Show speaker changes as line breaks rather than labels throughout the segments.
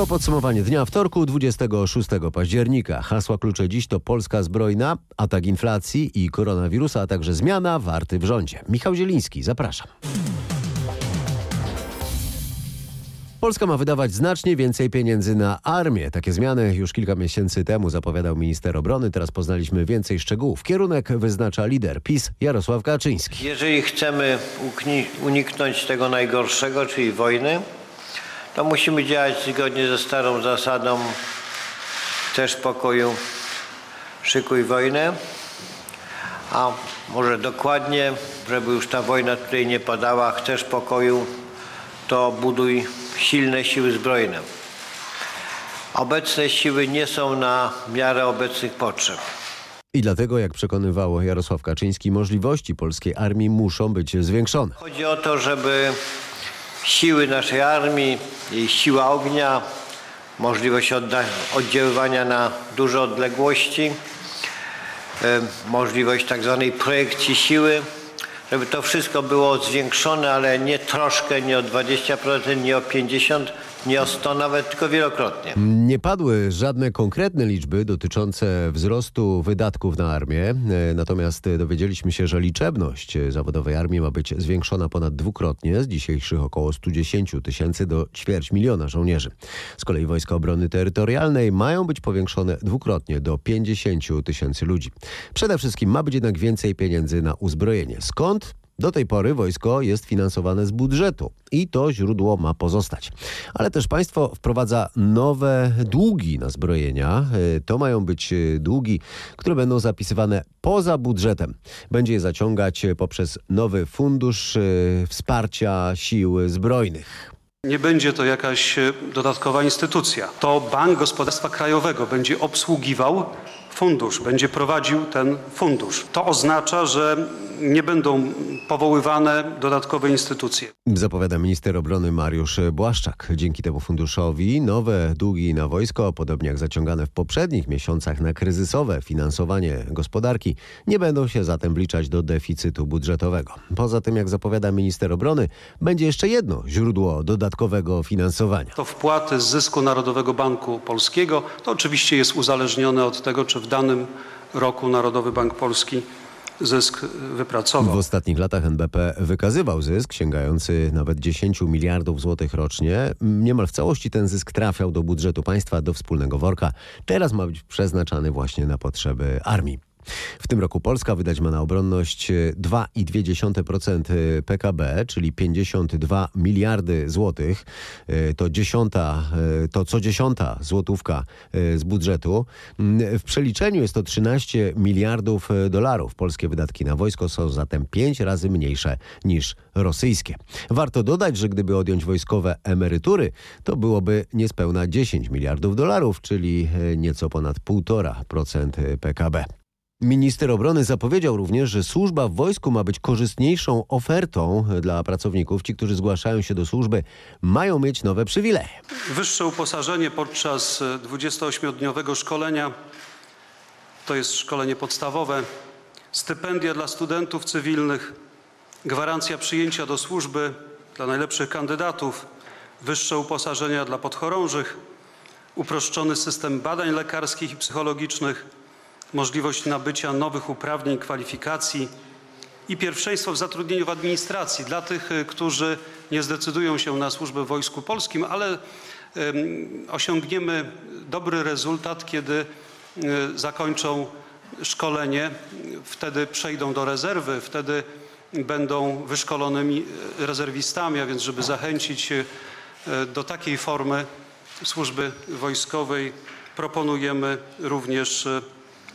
To podsumowanie dnia wtorku 26 października. Hasła klucze dziś to Polska zbrojna, atak inflacji i koronawirusa, a także zmiana warty w rządzie. Michał Zieliński, zapraszam. Polska ma wydawać znacznie więcej pieniędzy na armię. Takie zmiany już kilka miesięcy temu zapowiadał minister obrony. Teraz poznaliśmy więcej szczegółów. Kierunek wyznacza lider PiS Jarosław Kaczyński.
Jeżeli chcemy uniknąć tego najgorszego, czyli wojny, to musimy działać zgodnie ze starą zasadą też pokoju, szykuj wojnę, a może dokładnie, żeby już ta wojna tutaj nie padała, chcesz pokoju, to buduj silne siły zbrojne. Obecne siły nie są na miarę obecnych potrzeb.
I dlatego, jak przekonywał Jarosław Kaczyński, możliwości polskiej armii muszą być zwiększone.
Chodzi o to, żeby siły naszej armii, jej siła ognia, możliwość oddziaływania na duże odległości, możliwość tak zwanej projekcji siły, żeby to wszystko było zwiększone, ale nie troszkę, nie o 20%, nie o 50%, nie o 100 nawet, tylko wielokrotnie.
Nie padły żadne konkretne liczby dotyczące wzrostu wydatków na armię, e, natomiast dowiedzieliśmy się, że liczebność zawodowej armii ma być zwiększona ponad dwukrotnie z dzisiejszych około 110 tysięcy do ćwierć miliona żołnierzy. Z kolei Wojska Obrony Terytorialnej mają być powiększone dwukrotnie do 50 tysięcy ludzi. Przede wszystkim ma być jednak więcej pieniędzy na uzbrojenie. Skąd? Do tej pory wojsko jest finansowane z budżetu i to źródło ma pozostać. Ale też państwo wprowadza nowe długi na zbrojenia. E, to mają być e, długi, które będą zapisywane poza budżetem. Będzie je zaciągać poprzez nowy fundusz e, wsparcia sił zbrojnych.
Nie będzie to jakaś dodatkowa instytucja. To Bank Gospodarstwa Krajowego będzie obsługiwał fundusz, będzie prowadził ten fundusz. To oznacza, że nie będą powoływane dodatkowe instytucje.
Zapowiada minister obrony Mariusz Błaszczak. Dzięki temu funduszowi nowe długi na wojsko, podobnie jak zaciągane w poprzednich miesiącach na kryzysowe finansowanie gospodarki, nie będą się zatem wliczać do deficytu budżetowego. Poza tym, jak zapowiada minister obrony, będzie jeszcze jedno źródło dodatkowego finansowania.
To wpłaty z zysku Narodowego Banku Polskiego. To oczywiście jest uzależnione od tego, czy w danym roku Narodowy Bank Polski zysk wypracował.
W ostatnich latach NBP wykazywał zysk sięgający nawet 10 miliardów złotych rocznie. Niemal w całości ten zysk trafiał do budżetu państwa, do wspólnego worka. Teraz ma być przeznaczany właśnie na potrzeby armii. W tym roku Polska wydać ma na obronność 2,2% PKB, czyli 52 miliardy złotych. E, to, dziesiąta, e, to co dziesiąta złotówka e, z budżetu. Mm, w przeliczeniu jest to 13 miliardów dolarów. Polskie wydatki na wojsko są zatem 5 razy mniejsze niż rosyjskie. Warto dodać, że gdyby odjąć wojskowe emerytury, to byłoby niespełna 10 miliardów dolarów, czyli nieco ponad 1,5% PKB. Minister obrony zapowiedział również, że służba w wojsku ma być korzystniejszą ofertą dla pracowników. Ci, którzy zgłaszają się do służby, mają mieć nowe przywileje.
Wyższe uposażenie podczas 28-dniowego szkolenia to jest szkolenie podstawowe, stypendia dla studentów cywilnych, gwarancja przyjęcia do służby dla najlepszych kandydatów, wyższe uposażenia dla podchorążych, uproszczony system badań lekarskich i psychologicznych możliwość nabycia nowych uprawnień, kwalifikacji i pierwszeństwo w zatrudnieniu w administracji dla tych, y, którzy nie zdecydują się na służbę w Wojsku Polskim, ale osiągniemy dobry rezultat, kiedy y, zakończą szkolenie, wtedy przejdą do rezerwy, wtedy będą wyszkolonymi y, rezerwistami, a więc żeby zachęcić do takiej formy służby wojskowej proponujemy również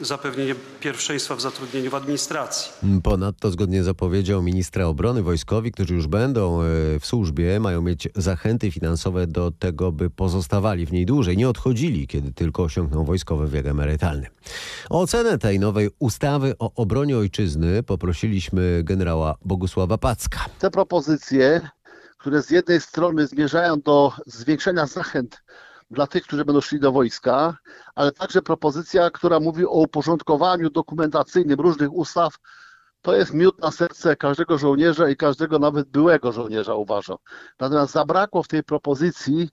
zapewnienie pierwszeństwa w zatrudnieniu w administracji.
Ponadto zgodnie z zapowiedzią ministra obrony wojskowi, którzy już będą e, w służbie, mają mieć zachęty finansowe do tego, by pozostawali w niej dłużej, nie odchodzili, kiedy tylko osiągną wojskowy wiek emerytalny. O ocenę tej nowej ustawy o obronie ojczyzny poprosiliśmy generała Bogusława Packa.
Te propozycje, które z jednej strony zmierzają do zwiększenia zachęt dla tych, którzy będą szli do wojska, ale także propozycja, która mówi o uporządkowaniu dokumentacyjnym różnych ustaw. To jest miód na serce każdego żołnierza i każdego nawet byłego żołnierza, uważam. Natomiast zabrakło w tej propozycji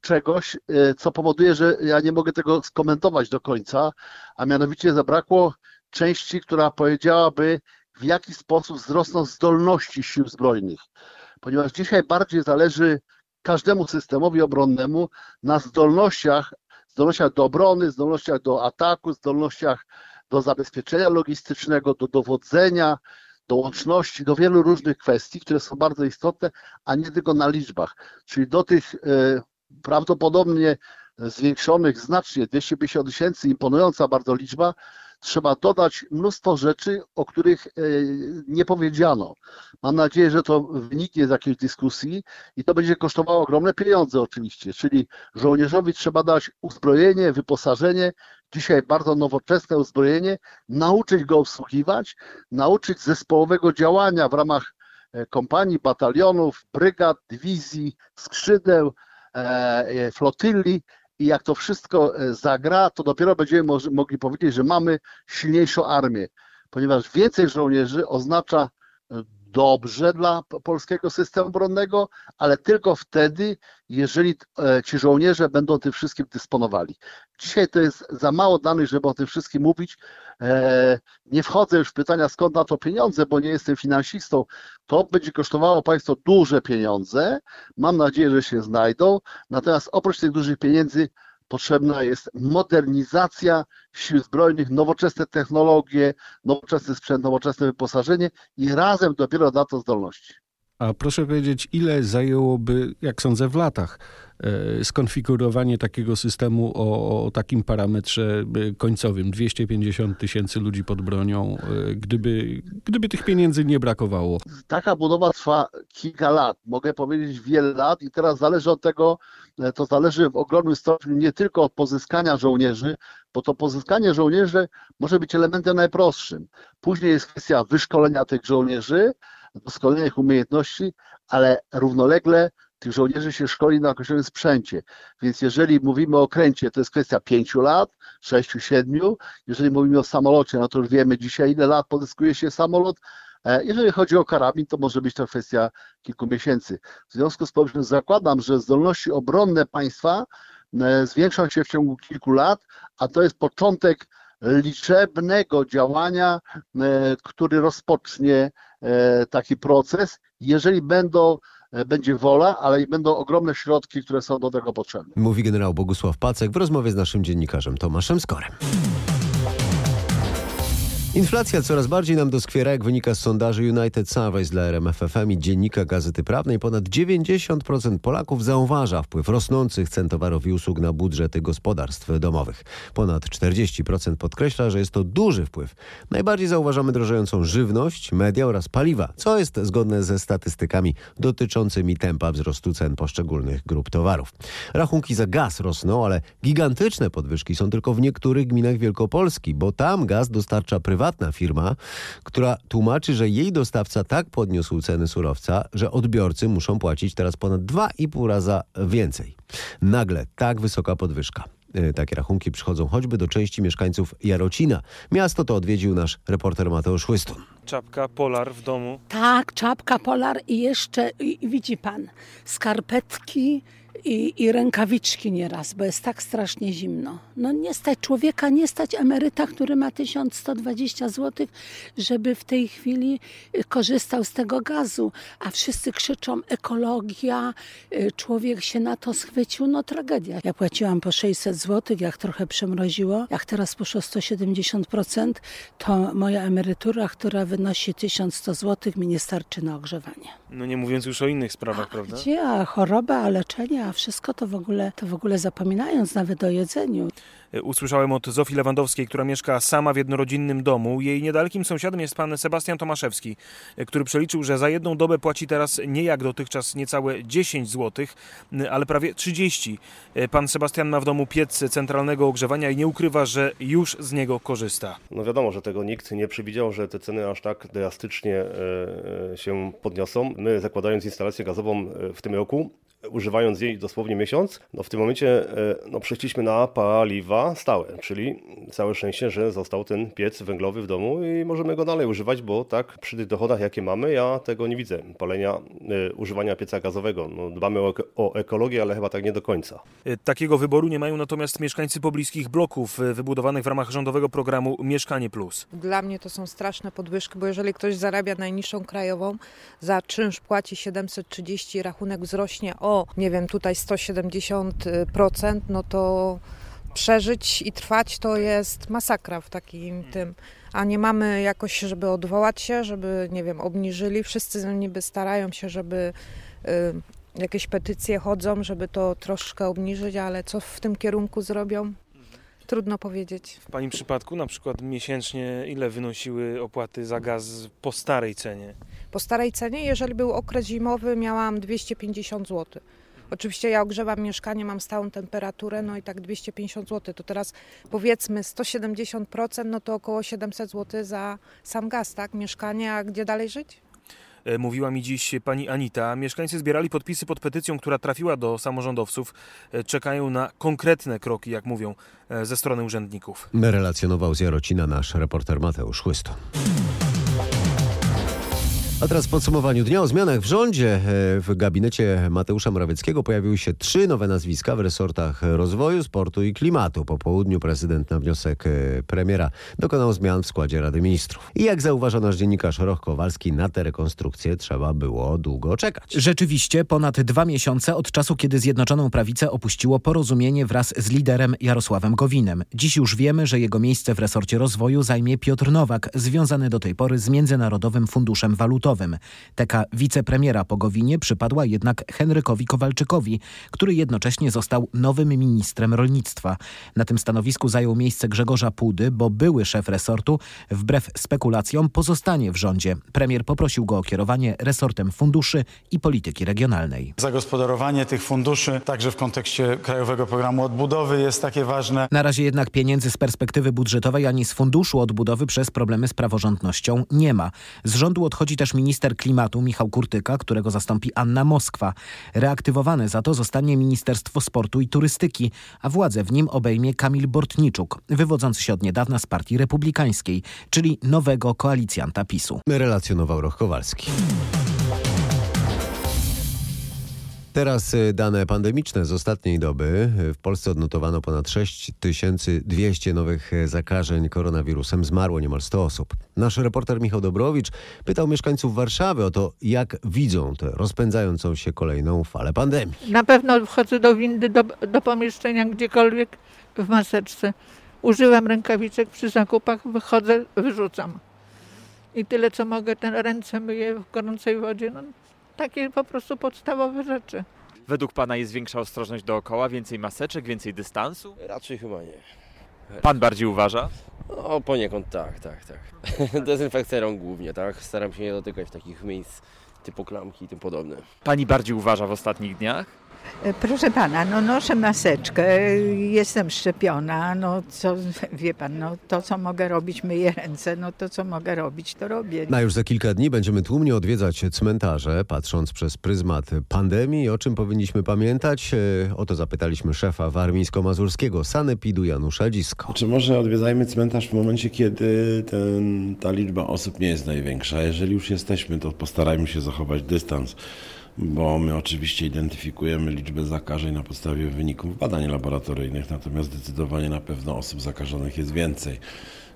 czegoś, co powoduje, że ja nie mogę tego skomentować do końca, a mianowicie zabrakło części, która powiedziałaby, w jaki sposób wzrosną zdolności sił zbrojnych. Ponieważ dzisiaj bardziej zależy każdemu systemowi obronnemu na zdolnościach, zdolnościach do obrony, zdolnościach do ataku, zdolnościach do zabezpieczenia logistycznego, do dowodzenia, do łączności, do wielu różnych kwestii, które są bardzo istotne, a nie tylko na liczbach. Czyli do tych e, prawdopodobnie zwiększonych znacznie 250 tysięcy, imponująca bardzo liczba, trzeba dodać mnóstwo rzeczy, o których e, nie powiedziano. Mam nadzieję, że to wyniknie z jakiejś dyskusji i to będzie kosztowało ogromne pieniądze oczywiście, czyli żołnierzowi trzeba dać uzbrojenie, wyposażenie, dzisiaj bardzo nowoczesne uzbrojenie, nauczyć go obsługiwać, nauczyć zespołowego działania w ramach e, kompanii, batalionów, brygad, dywizji, skrzydeł, e, flotyli i jak to wszystko e, zagra, to dopiero będziemy mogli powiedzieć, że mamy silniejszą armię, ponieważ więcej żołnierzy oznacza e, dobrze dla polskiego systemu obronnego, ale tylko wtedy, jeżeli e, ci żołnierze będą tym wszystkim dysponowali. Dzisiaj to jest za mało danych, żeby o tym wszystkim mówić. E, nie wchodzę już w pytania, skąd na to pieniądze, bo nie jestem finansistą. To będzie kosztowało Państwo duże pieniądze. Mam nadzieję, że się znajdą. Natomiast oprócz tych dużych pieniędzy potrzebna jest modernizacja sił zbrojnych, nowoczesne technologie, nowoczesny sprzęt, nowoczesne wyposażenie i razem dopiero da to zdolności.
A proszę powiedzieć, ile zajęłoby, jak sądzę, w latach e, skonfigurowanie takiego systemu o, o, takim parametrze e, końcowym 250 tysięcy ludzi pod bronią, e, gdyby, gdyby tych pieniędzy nie brakowało?
Taka budowa trwa kilka lat, mogę powiedzieć wiele lat i teraz zależy od tego, to zależy w ogromnym stopniu nie tylko od pozyskania żołnierzy, bo to pozyskanie żołnierzy może być elementem najprostszym. Później jest kwestia wyszkolenia tych żołnierzy, doskonalenia ich umiejętności, ale równolegle tych żołnierzy się szkoli na określonym sprzęcie. Więc jeżeli mówimy o okręcie, to jest kwestia pięciu lat, sześciu, siedmiu. Jeżeli mówimy o samolocie, no to już wiemy dzisiaj, ile lat pozyskuje się samolot. E, jeżeli chodzi o karabin, to może być to kwestia kilku miesięcy. W związku z powyższym zakładam, że zdolności obronne państwa e, zwiększą się w ciągu kilku lat, a to jest początek liczebnego działania, e, który rozpocznie e, taki proces, jeżeli będą e, będzie wola, ale i będą ogromne środki, które są do tego potrzebne.
Mówi generał Bogusław Pacek w rozmowie z naszym dziennikarzem Tomaszem Skorem. Inflacja coraz bardziej nam doskwiera, jak wynika z sondaży United Surveys dla RMFFM i Dziennika Gazety Prawnej. Ponad 90% Polaków zauważa wpływ rosnących cen towarów i usług na budżety gospodarstw domowych. Ponad 40% podkreśla, że jest to duży wpływ. Najbardziej zauważamy drożejącą żywność, media oraz paliwa, co jest zgodne ze statystykami dotyczącymi tempa wzrostu cen poszczególnych grup towarów. Rachunki za gaz rosną, ale gigantyczne podwyżki są tylko w niektórych gminach Wielkopolski, bo tam gaz dostarcza prywatnie prywatna firma, która tłumaczy, że jej dostawca tak podniósł ceny surowca, że odbiorcy muszą płacić teraz ponad 2,5 raza więcej. Nagle tak wysoka podwyżka. E, takie rachunki przychodzą choćby do części mieszkańców Jarocina. Miasto to odwiedził nasz reporter Mateusz Łystun.
Czapka Polar w domu.
Tak, czapka Polar i jeszcze, i, widzi pan, skarpetki, i, i rękawiczki nieraz, bo jest tak strasznie zimno. No nie stać człowieka, nie stać emeryta, który ma 1120 zł, żeby w tej chwili y, korzystał z tego gazu, a wszyscy krzyczą ekologia, y, człowiek się na to schwycił, no tragedia. Ja płaciłam po 600 zł, jak trochę przemroziło, jak teraz poszło 170%, to moja emerytura, która wynosi 1100 zł, mi nie starczy na ogrzewanie.
No nie mówiąc już o innych sprawach,
a
prawda?
Gdzie? A choroba, a leczenie, a wszystko to w ogóle, to w ogóle zapominając nawet o jedzeniu.
E, usłyszałem od Zofii Lewandowskiej, która mieszka sama w jednorodzinnym domu. Jej niedalekim sąsiadem jest pan Sebastian Tomaszewski, e, który przeliczył, że za jedną dobę płaci teraz nie jak dotychczas niecałe 10 zł, ale prawie 30. E, pan Sebastian ma w domu piec centralnego ogrzewania i nie ukrywa, że już z niego korzysta.
No wiadomo, że tego nikt nie przewidział, że te ceny aż tak drastycznie się podniosą. My zakładając instalację gazową w tym roku, używając jej dosłownie miesiąc, no w tym momencie e, no, przeszliśmy na paliwa stałe, czyli całe szczęście, że został ten piec węglowy w domu i możemy go dalej używać, bo tak przy tych dochodach, jakie mamy, ja tego nie widzę. Palenia, e, używania pieca gazowego. No, dbamy o, o ekologię, ale chyba tak nie do końca.
E, Takiego wyboru nie mają natomiast mieszkańcy pobliskich bloków wybudowanych w ramach rządowego programu Mieszkanie Plus.
Dla mnie to są straszne podwyżki, bo jeżeli ktoś zarabia najniższą krajową, za czynsz płaci 730, rachunek wzrośnie o, nie wiem, tutaj 170%, no to przeżyć i trwać to jest masakra w takim tym. A nie mamy jakoś, żeby odwołać się, żeby, nie wiem, obniżyli. Wszyscy niby starają się, żeby y, jakieś petycje chodzą, żeby to troszkę obniżyć, ale co w tym kierunku zrobią? Trudno powiedzieć.
W Pani przypadku na przykład miesięcznie ile wynosiły opłaty za gaz po starej cenie?
Po starej cenie, jeżeli był okres zimowy, miałam 250 zł. Oczywiście ja ogrzewam mieszkanie, mam stałą temperaturę, no i tak 250 zł. To teraz powiedzmy 170%, no to około 700 zł za sam gaz, tak? Mieszkanie, a gdzie dalej żyć?
E, Mówiła mi dziś pani Anita. Mieszkańcy zbierali podpisy pod petycją, która trafiła do samorządowców. E, Czekają na konkretne kroki, jak mówią, e, ze strony urzędników.
Relacjonował z Jarocina nasz reporter Mateusz Chłysto. A teraz w podsumowaniu dnia o zmianach w rządzie. E, W gabinecie Mateusza Morawieckiego pojawiły się trzy nowe nazwiska w resortach rozwoju, sportu i klimatu. Po południu prezydent na wniosek e, premiera dokonał zmian w składzie Rady Ministrów. I jak zauważa nasz dziennikarz Roch Kowalski, na tę rekonstrukcję trzeba było długo czekać.
Rzeczywiście ponad dwa miesiące od czasu, kiedy Zjednoczoną Prawicę opuściło porozumienie wraz z liderem Jarosławem Gowinem. Dziś już wiemy, że jego miejsce w resorcie rozwoju zajmie Piotr Nowak, związany do tej pory z Międzynarodowym Funduszem Walutowym. Teka wicepremiera po Gowinie przypadła jednak Henrykowi Kowalczykowi, który jednocześnie został nowym ministrem rolnictwa. Na tym stanowisku zajął miejsce Grzegorza Pudy, bo były szef resortu wbrew spekulacjom pozostanie w rządzie. Premier poprosił go o kierowanie resortem funduszy i polityki regionalnej.
Zagospodarowanie tych funduszy, także w kontekście Krajowego Programu Odbudowy jest takie ważne.
Na razie jednak pieniędzy z perspektywy budżetowej ani z funduszu odbudowy przez problemy z praworządnością nie ma. Z rządu odchodzi też minister klimatu Michał Kurtyka, którego zastąpi Anna Moskwa. Reaktywowane za to zostanie Ministerstwo Sportu i Turystyki, a władzę w nim obejmie Kamil Bortniczuk, wywodzący się od niedawna z Partii Republikańskiej, czyli nowego koalicjanta PiSu.
Relacjonował Roch Kowalski. Teraz y, dane pandemiczne z ostatniej doby. W Polsce odnotowano ponad 6200 nowych e, zakażeń koronawirusem. Zmarło niemal 100 osób. Nasz reporter Michał Dobrowicz pytał mieszkańców Warszawy o to, jak widzą tę rozpędzającą się kolejną falę pandemii.
Na pewno wchodzę do windy, do, do pomieszczenia gdziekolwiek w maseczce. Używam rękawiczek przy zakupach, wychodzę, wyrzucam. I tyle, co mogę, te ręce myję w gorącej wodzie. No, takie po prostu podstawowe rzeczy.
Według Pana jest większa ostrożność dookoła, więcej maseczek, więcej dystansu?
Raczej chyba nie.
Pan bardziej uważa?
No poniekąd tak, tak, tak. Dezynfekcja rąk głównie, tak? Staram się nie dotykać takich miejsc typu klamki i tym podobne.
Pani bardziej uważa w ostatnich dniach?
E, Proszę pana, no noszę maseczkę, jestem szczepiona, no co, wie pan, no to co mogę robić, myję ręce, no to co mogę robić, to robię.
Na już za kilka dni będziemy tłumnie odwiedzać cmentarze, patrząc przez pryzmat pandemii. O czym powinniśmy pamiętać? E, O to zapytaliśmy szefa warmińsko-mazurskiego sanepidu Janusza Dzisko.
Czy może odwiedzajmy cmentarz w momencie, kiedy ten, ta liczba osób nie jest największa? Jeżeli już jesteśmy, to postarajmy się zachować dystans, bo my oczywiście identyfikujemy liczbę zakażeń na podstawie wyników badań laboratoryjnych, natomiast zdecydowanie na pewno osób zakażonych jest więcej.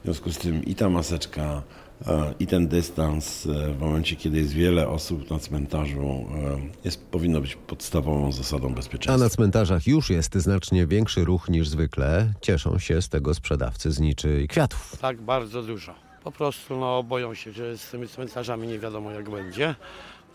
W związku z tym i ta maseczka, e, i ten dystans e, w momencie, kiedy jest wiele osób na cmentarzu, e, jest, powinno być podstawową zasadą
A
bezpieczeństwa.
na cmentarzach już jest znacznie większy ruch niż zwykle. Cieszą się z tego sprzedawcy zniczy i kwiatów.
Tak, bardzo dużo. Po prostu no, boją się, że z tymi cmentarzami nie wiadomo jak będzie.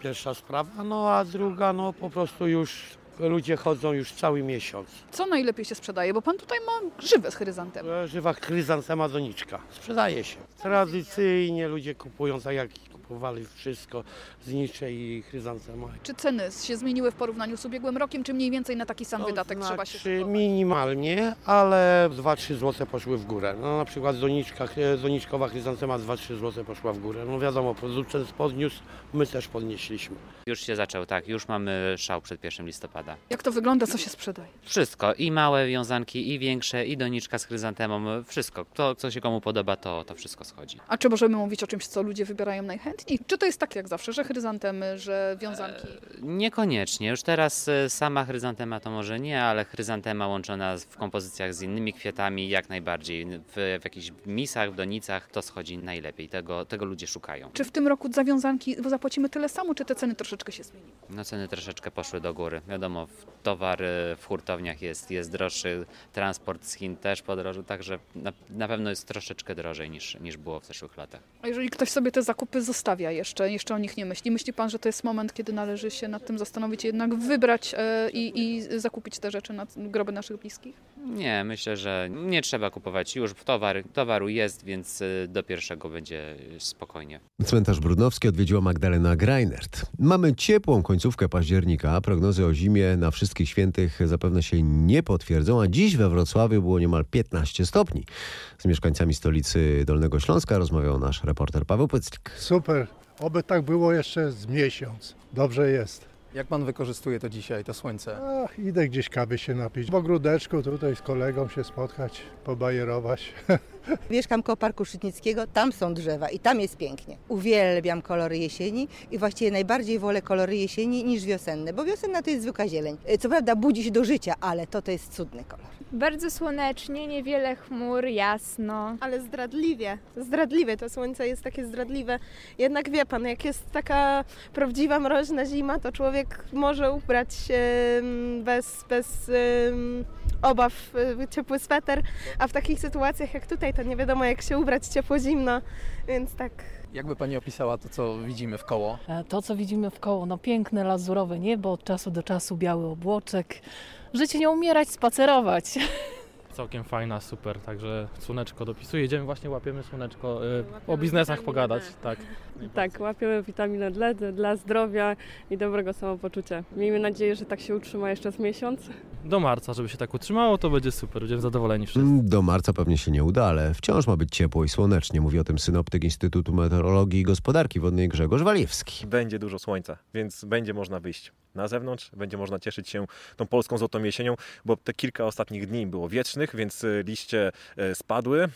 Pierwsza sprawa, no a druga, no po prostu już ludzie chodzą już cały miesiąc.
Co najlepiej się sprzedaje? Bo pan tutaj ma żywe z chryzantem.
Żywa chryzantema doniczka. Sprzedaje się. Tradycyjnie ludzie kupują tak jak powali wszystko, zniszczy i chryzantema.
Czy ceny się zmieniły w porównaniu z ubiegłym rokiem, czy mniej więcej na taki sam wydatek trzeba się
Znaczy minimalnie, ale 2-3 zł poszły w górę. No na przykład doniczka, doniczkowa chryzantema 2-3 zł poszła w górę. No wiadomo, producent podniósł, my też podnieśliśmy.
Już się zaczął, tak, już mamy szał przed 1 listopada.
Jak to wygląda, co się sprzedaje?
Wszystko, i małe wiązanki, i większe, i doniczka z chryzantemą, wszystko. To, co się komu podoba, to, to wszystko schodzi.
A czy możemy mówić o czymś, co ludzie wybierają najchętniej? Czy to jest tak jak zawsze, że chryzantemy, że wiązanki?
Niekoniecznie. Już teraz e, sama chryzantema to może nie, ale chryzantema łączona w kompozycjach z innymi kwiatami jak najbardziej. W, w jakichś misach, w donicach to schodzi najlepiej. Tego, tego ludzie szukają.
Czy w tym roku za wiązanki zapłacimy tyle samo, czy te ceny troszeczkę się zmieniły?
No ceny troszeczkę poszły do góry. Wiadomo, towar e, w hurtowniach jest, jest droższy, transport z Chin też podrożył, także na, na pewno jest troszeczkę drożej niż, niż było w zeszłych latach.
A jeżeli ktoś sobie te zakupy zostawia jeszcze, jeszcze o nich nie myśli, myśli pan, że to jest moment, kiedy należy się nad tym zastanowić, jednak wybrać e, i, i zakupić te rzeczy na groby naszych bliskich?
Nie, myślę, że nie trzeba kupować już. Towar, towaru jest, więc e, do pierwszego będzie spokojnie.
Cmentarz Brudnowski odwiedziła Magdalena Greinert. Mamy ciepłą końcówkę października. Prognozy o zimie na wszystkich świętych zapewne się nie potwierdzą, a dziś we Wrocławiu było niemal 15 stopni. Z mieszkańcami stolicy Dolnego Śląska rozmawiał nasz reporter Paweł Pyclik.
Super. Oby tak było jeszcze z miesiąc. Dobrze jest.
Jak pan wykorzystuje to dzisiaj, to słońce?
Ach, idę gdzieś kawy się napić. W ogródeczku tutaj z kolegą się spotkać, pobajerować.
Mieszkam koło Parku Szytnickiego, tam są drzewa i tam jest pięknie. Uwielbiam kolory jesieni i właściwie najbardziej wolę kolory jesieni niż wiosenne, bo wiosenna to jest zwykła zieleń. Co prawda budzi się do życia, ale to to jest cudny kolor.
Bardzo słonecznie, niewiele chmur, jasno.
Ale zdradliwie, zdradliwie, to słońce jest takie zdradliwe. Jednak wie pan, jak jest taka prawdziwa mroźna zima, to człowiek może ubrać się mm, bez, bez obaw w ciepły sweter, a w takich sytuacjach jak tutaj, to nie wiadomo jak się ubrać ciepło-zimno, więc tak
Jak by pani opisała to, co widzimy w koło?
E, To, co widzimy w koło, no piękne lazurowe niebo, od czasu do czasu biały obłoczek. Życie nie umierać, spacerować.
Całkiem fajna, super, także słoneczko dopisuje. Jedziemy właśnie, łapiemy słoneczko, y, o biznesach pogadać, tak.
Tak, łapiemy witaminę D dla zdrowia i dobrego samopoczucia. Miejmy nadzieję, że tak się utrzyma jeszcze z miesiąc.
Do marca, żeby się tak utrzymało, to będzie super, będziemy zadowoleni wszyscy.
Mm, Do marca pewnie się nie uda, ale wciąż ma być ciepło i słonecznie. Mówi o tym synoptyk Instytutu Meteorologii i Gospodarki Wodnej Grzegorz Waliewski.
Będzie dużo słońca, więc będzie można wyjść na zewnątrz, będzie można cieszyć się tą polską złotą jesienią, bo te kilka ostatnich dni było wiecznych, więc e, liście e, spadły, e,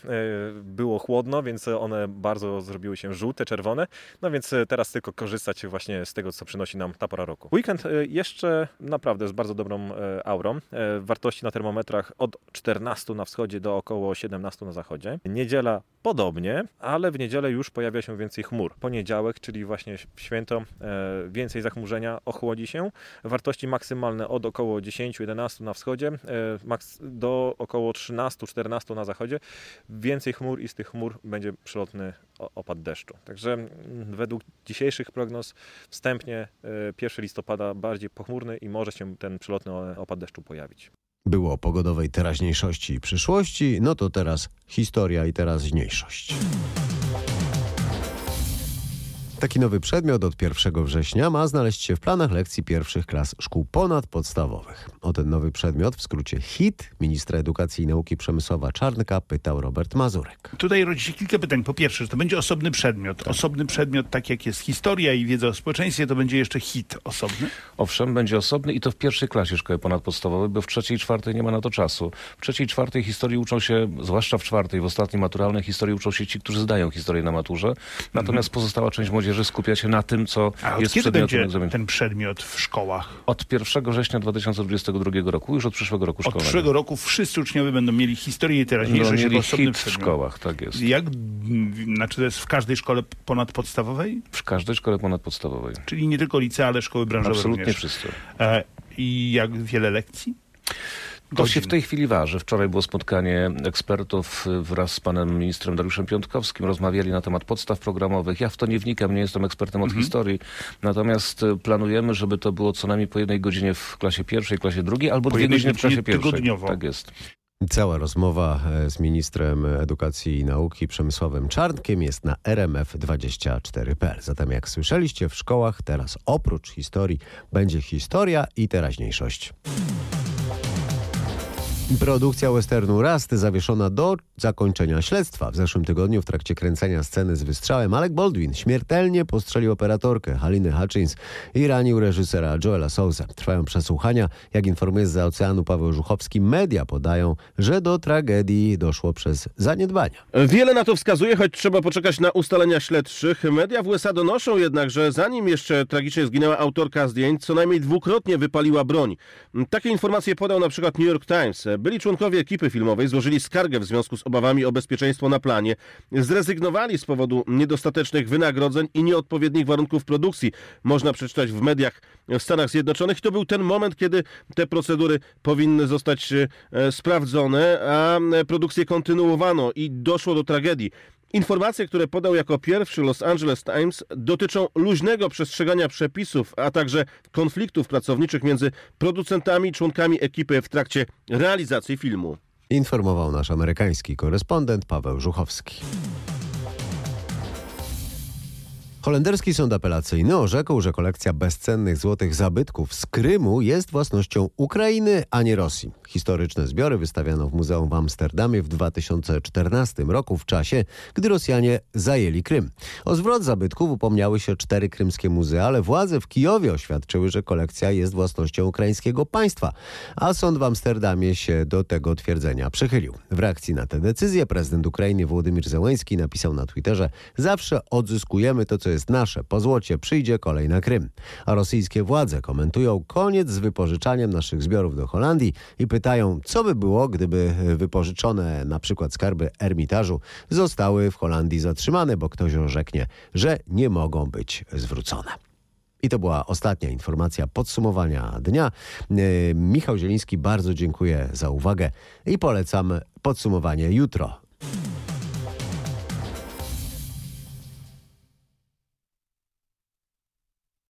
było chłodno, więc one bardzo zrobiły się żółte, czerwone, no więc e, teraz tylko korzystać właśnie z tego, co przynosi nam ta pora roku. Weekend e, jeszcze naprawdę z bardzo dobrą e, aurą. Wartości na termometrach od 14 na wschodzie do około 17 na zachodzie. Niedziela podobnie, ale w niedzielę już pojawia się więcej chmur. Poniedziałek, czyli właśnie święto, więcej zachmurzenia, ochłodzi się. Wartości maksymalne od około 10-11 na wschodzie do około 13-14 na zachodzie. Więcej chmur i z tych chmur będzie przelotny opad deszczu. Także według dzisiejszych prognoz wstępnie e, 1 listopada bardziej pochmurny i może się ten przelotny opad deszczu pojawić.
Było o pogodowej teraźniejszości i przyszłości, no to teraz historia i teraźniejszość. Taki nowy przedmiot od 1 września ma znaleźć się w planach lekcji pierwszych klas szkół ponadpodstawowych. O ten nowy przedmiot, w skrócie HIT, ministra edukacji i nauki Przemysława Czarnka pytał Robert Mazurek.
Tutaj rodzi się kilka pytań. Po pierwsze, że to będzie osobny przedmiot. Osobny przedmiot, tak jak jest historia i wiedza o społeczeństwie, to będzie jeszcze hit osobny.
Owszem, będzie osobny i to w pierwszej klasie szkoły ponadpodstawowej, bo w trzeciej i czwartej nie ma na to czasu. W trzeciej i czwartej historii uczą się, zwłaszcza w czwartej, w ostatniej maturalnej historii uczą się ci, którzy zdają historię na maturze. Natomiast pozostała część młodzieży skupia się na tym, co
A od
jest
kiedy
przedmiotem
będzie
egzaminu.
ten przedmiot w szkołach?
Od 1 września 2022 roku, już od przyszłego roku
Od
szkolnego.
przyszłego roku wszyscy uczniowie będą mieli historię i teraźniejszość
No,
jako osobny
hit w szkołach, tak jest.
Jak, znaczy to jest w każdej szkole ponadpodstawowej?
W każdej szkole ponadpodstawowej.
Czyli nie tylko licea, ale szkoły branżowe
Absolutnie
również.
wszyscy.
E, I jak wiele lekcji?
To się w tej chwili waży. Wczoraj było spotkanie ekspertów wraz z panem ministrem Dariuszem Piątkowskim. Rozmawiali na temat podstaw programowych. Ja w to nie wnikam, nie jestem ekspertem od
Mhm.
historii. Natomiast y, planujemy, żeby to było co najmniej po jednej godzinie w klasie pierwszej, klasie drugiej, albo
Po
dwie godziny w klasie pierwszej.
tygodniowo.
Tak jest.
Cała rozmowa e, z ministrem edukacji i nauki Przemysławem Czarnkiem jest na rmf24.pl. Zatem jak słyszeliście w szkołach teraz oprócz historii będzie historia i teraźniejszość. Produkcja westernu Rust zawieszona do zakończenia śledztwa. W zeszłym tygodniu w trakcie kręcenia sceny z wystrzałem Alec Baldwin śmiertelnie postrzelił operatorkę Haliny Hutchins i ranił reżysera Joela Souza. Trwają przesłuchania. Jak informuje z oceanu Paweł Żuchowski, media podają, że do tragedii doszło przez zaniedbania.
Wiele na to wskazuje, choć trzeba poczekać na ustalenia śledczych. Media w USA donoszą jednak, że zanim jeszcze tragicznie zginęła autorka zdjęć, co najmniej dwukrotnie wypaliła broń. Takie informacje podał na przykład New York Times. Byli członkowie ekipy filmowej złożyli skargę w związku z obawami o bezpieczeństwo na planie. Zrezygnowali z powodu niedostatecznych wynagrodzeń i nieodpowiednich warunków produkcji. Można przeczytać w mediach w Stanach Zjednoczonych. To był ten moment, kiedy te procedury powinny zostać e, sprawdzone, a produkcję kontynuowano i doszło do tragedii. Informacje, które podał jako pierwszy Los Angeles Times, dotyczą luźnego przestrzegania przepisów, a także konfliktów pracowniczych między producentami i członkami ekipy w trakcie realizacji filmu.
Informował nasz amerykański korespondent Paweł Żuchowski. Holenderski sąd apelacyjny orzekł, że kolekcja bezcennych złotych zabytków z Krymu jest własnością Ukrainy, a nie Rosji. Historyczne zbiory wystawiano w muzeum w Amsterdamie w 2014 roku, w czasie, gdy Rosjanie zajęli Krym. O zwrot zabytków upomniały się cztery krymskie muzea, ale władze w Kijowie oświadczyły, że kolekcja jest własnością ukraińskiego państwa, a sąd w Amsterdamie się do tego twierdzenia przychylił. W reakcji na tę decyzję prezydent Ukrainy Włodymyr Zełenski napisał na Twitterze: Zawsze odzyskujemy to, co jest nasze. Po złocie przyjdzie kolej na Krym. A rosyjskie władze komentują koniec z wypożyczaniem naszych zbiorów do Holandii i pytają, co by było, gdyby wypożyczone na przykład skarby Ermitażu zostały w Holandii zatrzymane, bo ktoś orzeknie, że nie mogą być zwrócone. I to była ostatnia informacja podsumowania dnia. Michał Zieliński, bardzo dziękuję za uwagę i polecam podsumowanie jutro